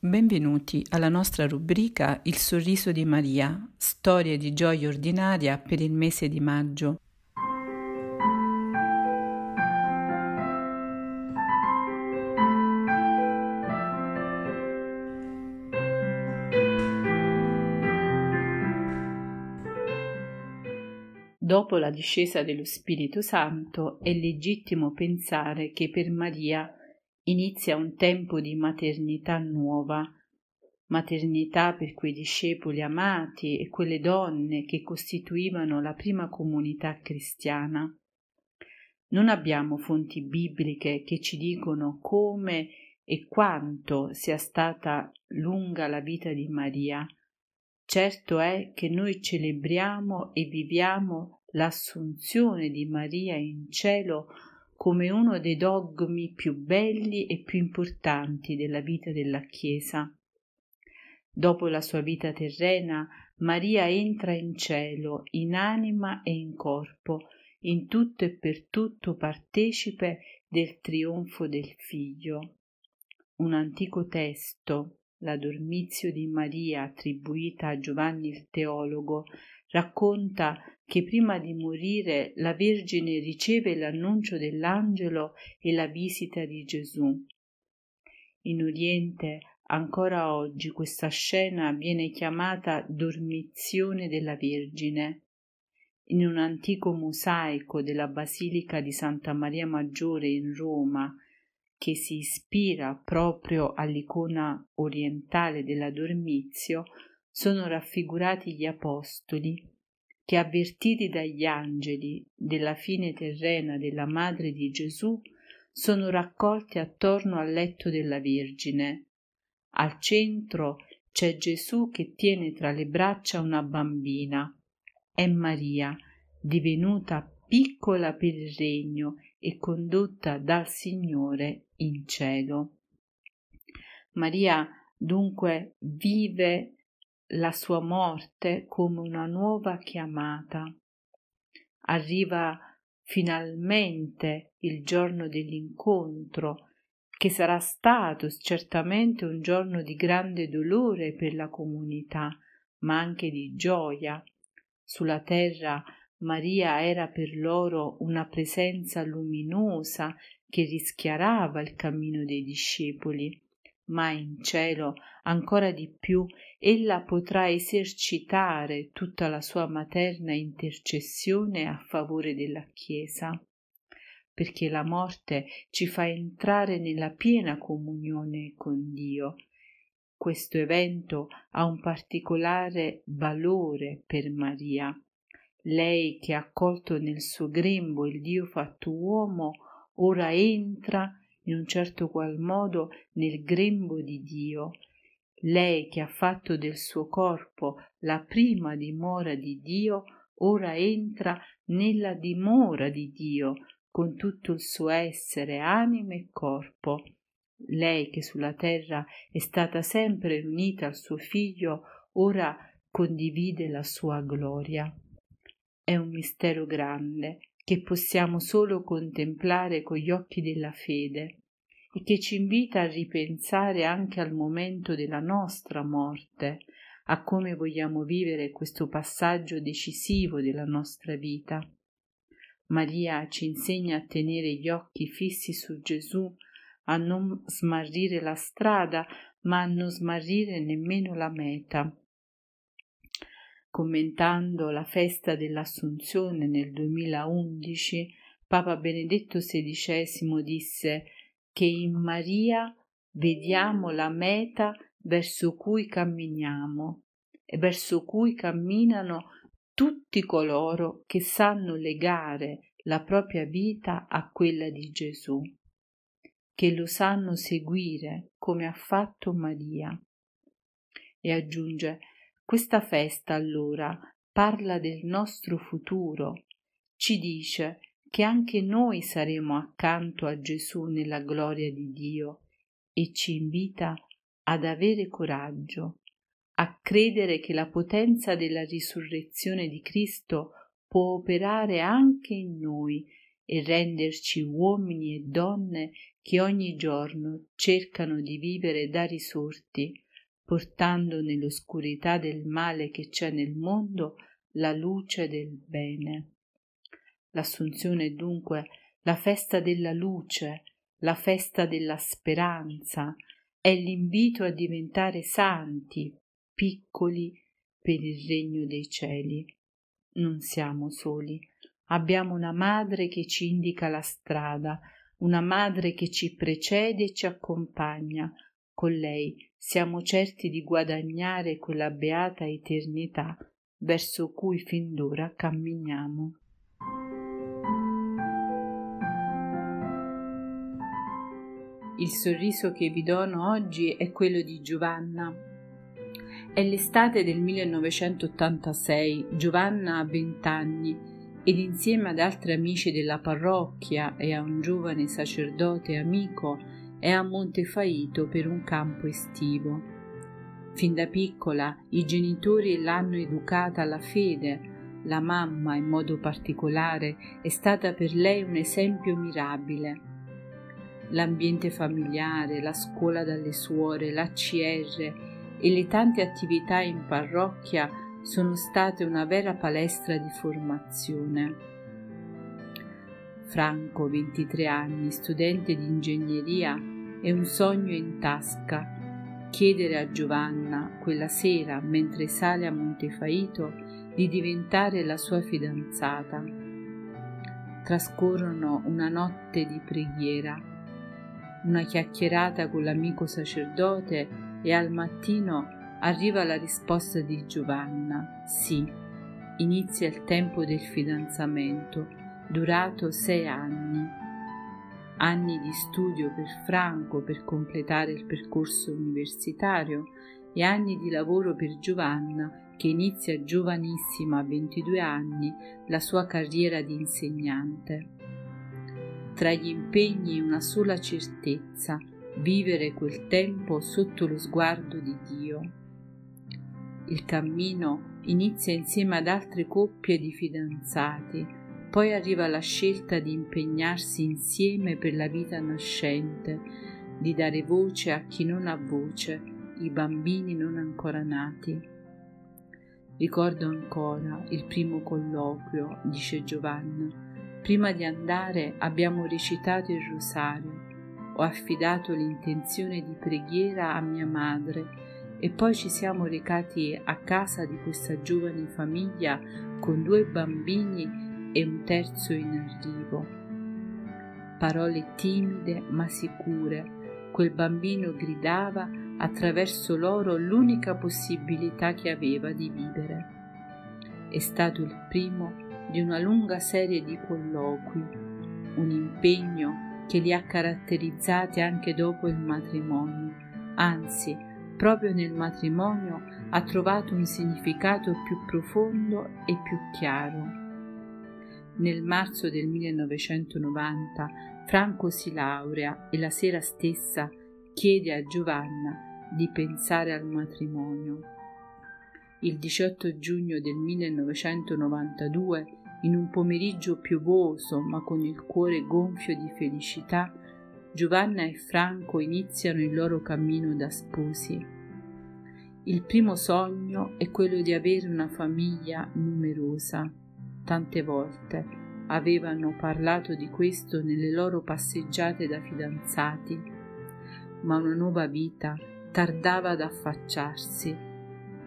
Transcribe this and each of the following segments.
Benvenuti alla nostra rubrica Il sorriso di Maria, storie di gioia ordinaria per il mese di maggio. Dopo la discesa dello Spirito Santo è legittimo pensare che per Maria inizia un tempo di maternità nuova, maternità per quei discepoli amati e quelle donne che costituivano la prima comunità cristiana. Non abbiamo fonti bibliche che ci dicono come e quanto sia stata lunga la vita di Maria. Certo è che noi celebriamo e viviamo l'assunzione di Maria in cielo come uno dei dogmi più belli e più importanti della vita della Chiesa. Dopo la sua vita terrena, Maria entra in cielo, in anima e in corpo, in tutto e per tutto partecipe del trionfo del Figlio. Un antico testo, la Dormizio di Maria attribuita a Giovanni il teologo, racconta che prima di morire la Vergine riceve l'annuncio dell'angelo e la visita di Gesù. In Oriente ancora oggi questa scena viene chiamata dormizione della Vergine. In un antico mosaico della Basilica di Santa Maria Maggiore in Roma, che si ispira proprio all'icona orientale della Dormizio, sono raffigurati gli apostoli che avvertiti dagli angeli della fine terrena della madre di Gesù sono raccolti attorno al letto della Vergine. Al centro c'è Gesù che tiene tra le braccia una bambina. È Maria, divenuta piccola per il regno e condotta dal Signore in cielo. Maria dunque vive la sua morte come una nuova chiamata. Arriva finalmente il giorno dell'incontro, che sarà stato certamente un giorno di grande dolore per la comunità, ma anche di gioia. Sulla terra Maria era per loro una presenza luminosa che rischiarava il cammino dei discepoli ma in cielo ancora di più ella potrà esercitare tutta la sua materna intercessione a favore della Chiesa, perché la morte ci fa entrare nella piena comunione con Dio. Questo evento ha un particolare valore per Maria. Lei che ha accolto nel suo grembo il Dio fatto uomo, ora entra in un certo qual modo nel grembo di Dio. Lei che ha fatto del suo corpo la prima dimora di Dio, ora entra nella dimora di Dio con tutto il suo essere, anima e corpo. Lei che sulla terra è stata sempre unita al suo figlio, ora condivide la sua gloria. È un mistero grande che possiamo solo contemplare con gli occhi della fede e che ci invita a ripensare anche al momento della nostra morte, a come vogliamo vivere questo passaggio decisivo della nostra vita. Maria ci insegna a tenere gli occhi fissi su Gesù, a non smarrire la strada, ma a non smarrire nemmeno la meta commentando la festa dell'Assunzione nel 2011, Papa Benedetto XVI disse che in Maria vediamo la meta verso cui camminiamo e verso cui camminano tutti coloro che sanno legare la propria vita a quella di Gesù, che lo sanno seguire come ha fatto Maria. E aggiunge questa festa allora parla del nostro futuro, ci dice che anche noi saremo accanto a Gesù nella gloria di Dio e ci invita ad avere coraggio, a credere che la potenza della risurrezione di Cristo può operare anche in noi e renderci uomini e donne che ogni giorno cercano di vivere da risorti, portando nell'oscurità del male che c'è nel mondo la luce del bene. L'Assunzione è dunque la festa della luce, la festa della speranza, è l'invito a diventare santi, piccoli per il regno dei cieli. Non siamo soli, abbiamo una madre che ci indica la strada, una madre che ci precede e ci accompagna. Con lei siamo certi di guadagnare quella beata eternità verso cui fin d'ora camminiamo. Il sorriso che vi dono oggi è quello di Giovanna. È l'estate del 1986, Giovanna ha vent'anni ed insieme ad altri amici della parrocchia e a un giovane sacerdote amico è a Montefaito per un campo estivo. Fin da piccola i genitori l'hanno educata alla fede, la mamma in modo particolare è stata per lei un esempio mirabile l'ambiente familiare, la scuola dalle suore, l'ACR e le tante attività in parrocchia sono state una vera palestra di formazione. Franco, 23 anni, studente di ingegneria, è un sogno in tasca. Chiedere a Giovanna, quella sera, mentre sale a Montefaito, di diventare la sua fidanzata. Trascorrono una notte di preghiera una chiacchierata con l'amico sacerdote e al mattino arriva la risposta di Giovanna. Sì, inizia il tempo del fidanzamento, durato sei anni. Anni di studio per Franco per completare il percorso universitario e anni di lavoro per Giovanna che inizia giovanissima a 22 anni la sua carriera di insegnante tra gli impegni una sola certezza, vivere quel tempo sotto lo sguardo di Dio. Il cammino inizia insieme ad altre coppie di fidanzati, poi arriva la scelta di impegnarsi insieme per la vita nascente, di dare voce a chi non ha voce, i bambini non ancora nati. Ricordo ancora il primo colloquio, dice Giovanna, Prima di andare abbiamo recitato il rosario, ho affidato l'intenzione di preghiera a mia madre e poi ci siamo recati a casa di questa giovane famiglia con due bambini e un terzo in arrivo. Parole timide ma sicure, quel bambino gridava attraverso loro l'unica possibilità che aveva di vivere. È stato il primo di una lunga serie di colloqui, un impegno che li ha caratterizzati anche dopo il matrimonio, anzi, proprio nel matrimonio ha trovato un significato più profondo e più chiaro. Nel marzo del 1990 Franco si laurea e la sera stessa chiede a Giovanna di pensare al matrimonio. Il 18 giugno del 1992 in un pomeriggio piovoso, ma con il cuore gonfio di felicità, Giovanna e Franco iniziano il loro cammino da sposi. Il primo sogno è quello di avere una famiglia numerosa. Tante volte avevano parlato di questo nelle loro passeggiate da fidanzati, ma una nuova vita tardava ad affacciarsi.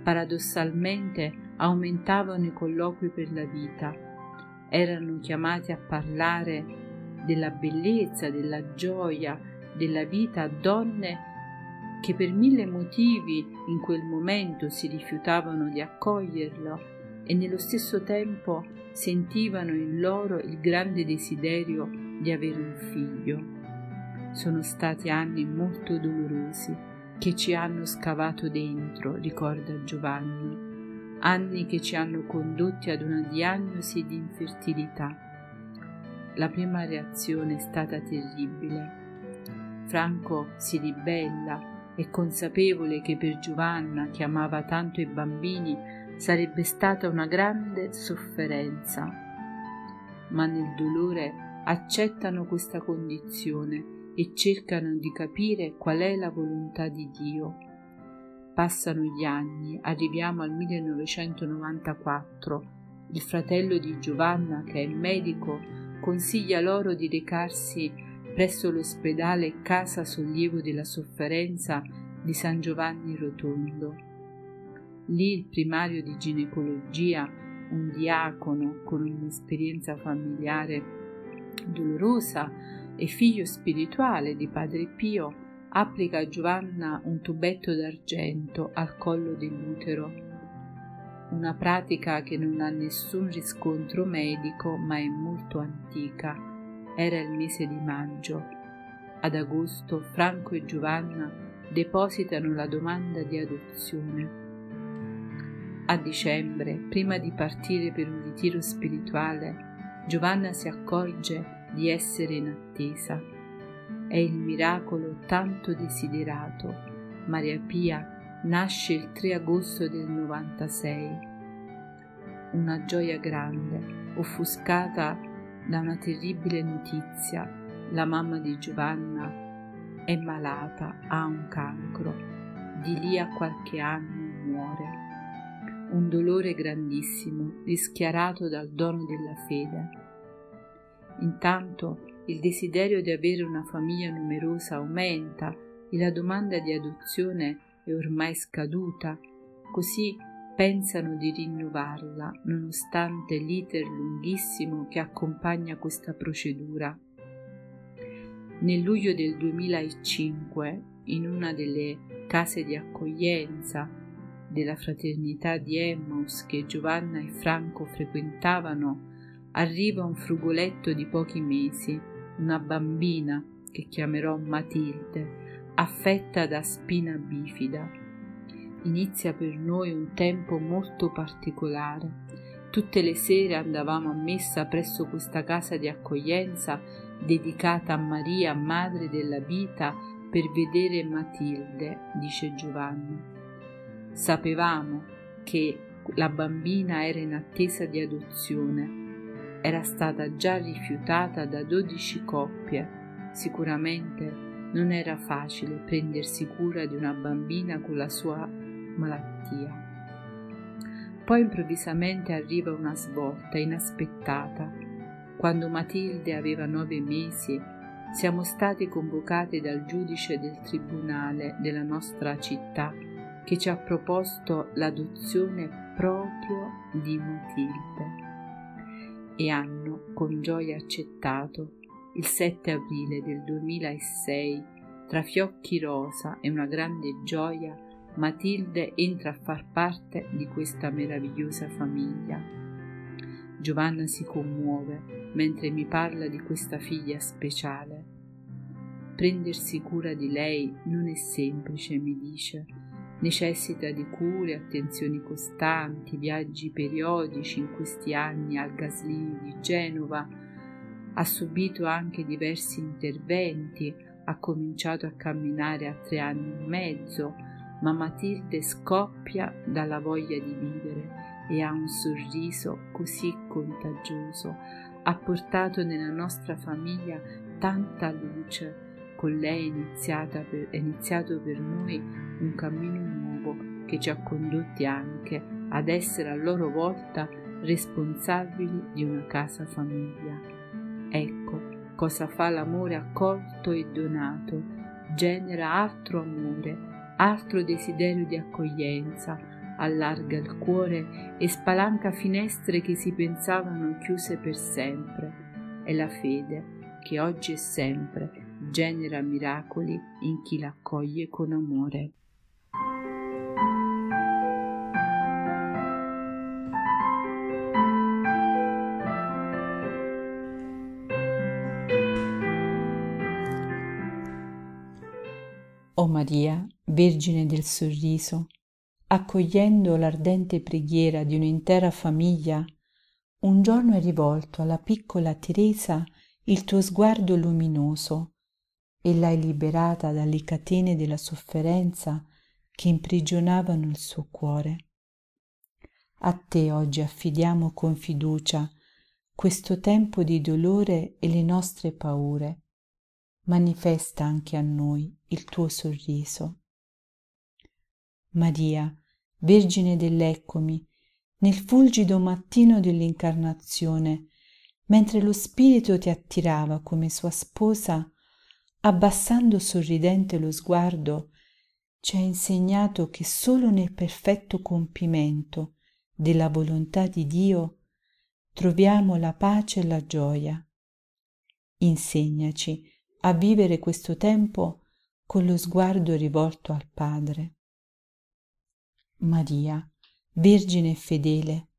Paradossalmente aumentavano i colloqui per la vita erano chiamati a parlare della bellezza, della gioia, della vita a donne che per mille motivi in quel momento si rifiutavano di accoglierlo e nello stesso tempo sentivano in loro il grande desiderio di avere un figlio. Sono stati anni molto dolorosi che ci hanno scavato dentro, ricorda Giovanni anni che ci hanno condotti ad una diagnosi di infertilità. La prima reazione è stata terribile. Franco si ribella, è consapevole che per Giovanna, che amava tanto i bambini, sarebbe stata una grande sofferenza. Ma nel dolore accettano questa condizione e cercano di capire qual è la volontà di Dio. Passano gli anni, arriviamo al 1994. Il fratello di Giovanna, che è medico, consiglia loro di recarsi presso l'ospedale Casa Sollievo della Sofferenza di San Giovanni Rotondo. Lì il primario di ginecologia, un diacono con un'esperienza familiare dolorosa e figlio spirituale di Padre Pio, applica a Giovanna un tubetto d'argento al collo dell'utero, una pratica che non ha nessun riscontro medico ma è molto antica. Era il mese di maggio. Ad agosto Franco e Giovanna depositano la domanda di adozione. A dicembre, prima di partire per un ritiro spirituale, Giovanna si accorge di essere in attesa. È il miracolo tanto desiderato. Maria Pia nasce il 3 agosto del 96. Una gioia grande, offuscata da una terribile notizia. La mamma di Giovanna è malata, ha un cancro. Di lì a qualche anno muore un dolore grandissimo, rischiarato dal dono della fede. Intanto il desiderio di avere una famiglia numerosa aumenta e la domanda di adozione è ormai scaduta, così pensano di rinnovarla nonostante l'iter lunghissimo che accompagna questa procedura. Nel luglio del 2005, in una delle case di accoglienza della fraternità di Emmaus che Giovanna e Franco frequentavano, arriva un frugoletto di pochi mesi, una bambina che chiamerò Matilde, affetta da spina bifida. Inizia per noi un tempo molto particolare. Tutte le sere andavamo a messa presso questa casa di accoglienza dedicata a Maria, madre della vita, per vedere Matilde, dice Giovanni. Sapevamo che la bambina era in attesa di adozione, era stata già rifiutata da dodici coppie. Sicuramente non era facile prendersi cura di una bambina con la sua malattia. Poi improvvisamente arriva una svolta inaspettata. Quando Matilde aveva nove mesi, siamo stati convocati dal giudice del tribunale della nostra città che ci ha proposto l'adozione proprio di Matilde e hanno con gioia accettato il 7 aprile del 2006 tra fiocchi rosa e una grande gioia Matilde entra a far parte di questa meravigliosa famiglia. Giovanna si commuove mentre mi parla di questa figlia speciale. Prendersi cura di lei non è semplice, mi dice, Necessita di cure, attenzioni costanti, viaggi periodici in questi anni al Gaslini di Genova. Ha subito anche diversi interventi, ha cominciato a camminare a tre anni e mezzo, ma Matilde scoppia dalla voglia di vivere e ha un sorriso così contagioso. Ha portato nella nostra famiglia tanta luce. Con lei è, per, è iniziato per noi un cammino nuovo che ci ha condotti anche ad essere a loro volta responsabili di una casa famiglia. Ecco cosa fa l'amore accolto e donato, genera altro amore, altro desiderio di accoglienza, allarga il cuore e spalanca finestre che si pensavano chiuse per sempre. È la fede che oggi e sempre genera miracoli in chi l'accoglie con amore. O Maria, Vergine del Sorriso, accogliendo l'ardente preghiera di un'intera famiglia, un giorno hai rivolto alla piccola Teresa il tuo sguardo luminoso e l'hai liberata dalle catene della sofferenza che imprigionavano il suo cuore. A te oggi affidiamo con fiducia questo tempo di dolore e le nostre paure manifesta anche a noi il tuo sorriso. Maria, Vergine dell'Eccomi, nel fulgido mattino dell'incarnazione, mentre lo Spirito ti attirava come sua sposa, abbassando sorridente lo sguardo, ci ha insegnato che solo nel perfetto compimento della volontà di Dio troviamo la pace e la gioia. Insegnaci a vivere questo tempo con lo sguardo rivolto al Padre. Maria, Vergine fedele,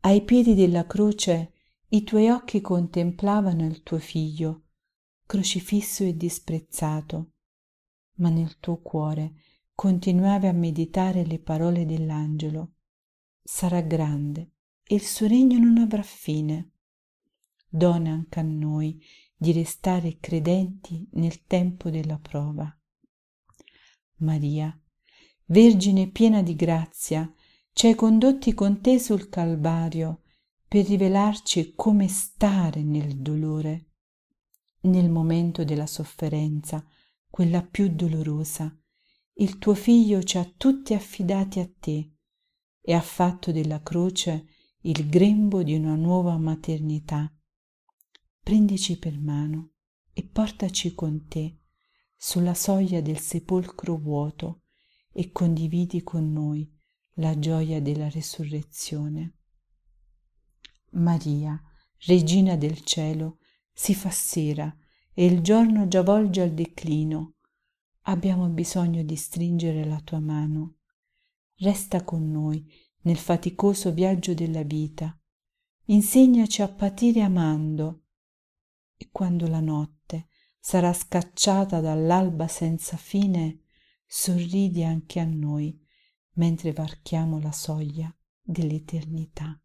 ai piedi della croce i tuoi occhi contemplavano il tuo figlio, crocifisso e disprezzato, ma nel tuo cuore continuavi a meditare le parole dell'angelo. Sarà grande e il suo regno non avrà fine. Dona anche a noi di restare credenti nel tempo della prova. Maria, Vergine piena di grazia, ci hai condotti con te sul Calvario per rivelarci come stare nel dolore, nel momento della sofferenza, quella più dolorosa. Il tuo figlio ci ha tutti affidati a te e ha fatto della croce il grembo di una nuova maternità. Prendici per mano e portaci con te sulla soglia del sepolcro vuoto e condividi con noi la gioia della resurrezione. Maria, Regina del cielo, si fa sera e il giorno già volge al declino. Abbiamo bisogno di stringere la tua mano. Resta con noi nel faticoso viaggio della vita. Insegnaci a patire amando. E quando la notte sarà scacciata dall'alba senza fine, sorridi anche a noi mentre varchiamo la soglia dell'eternità.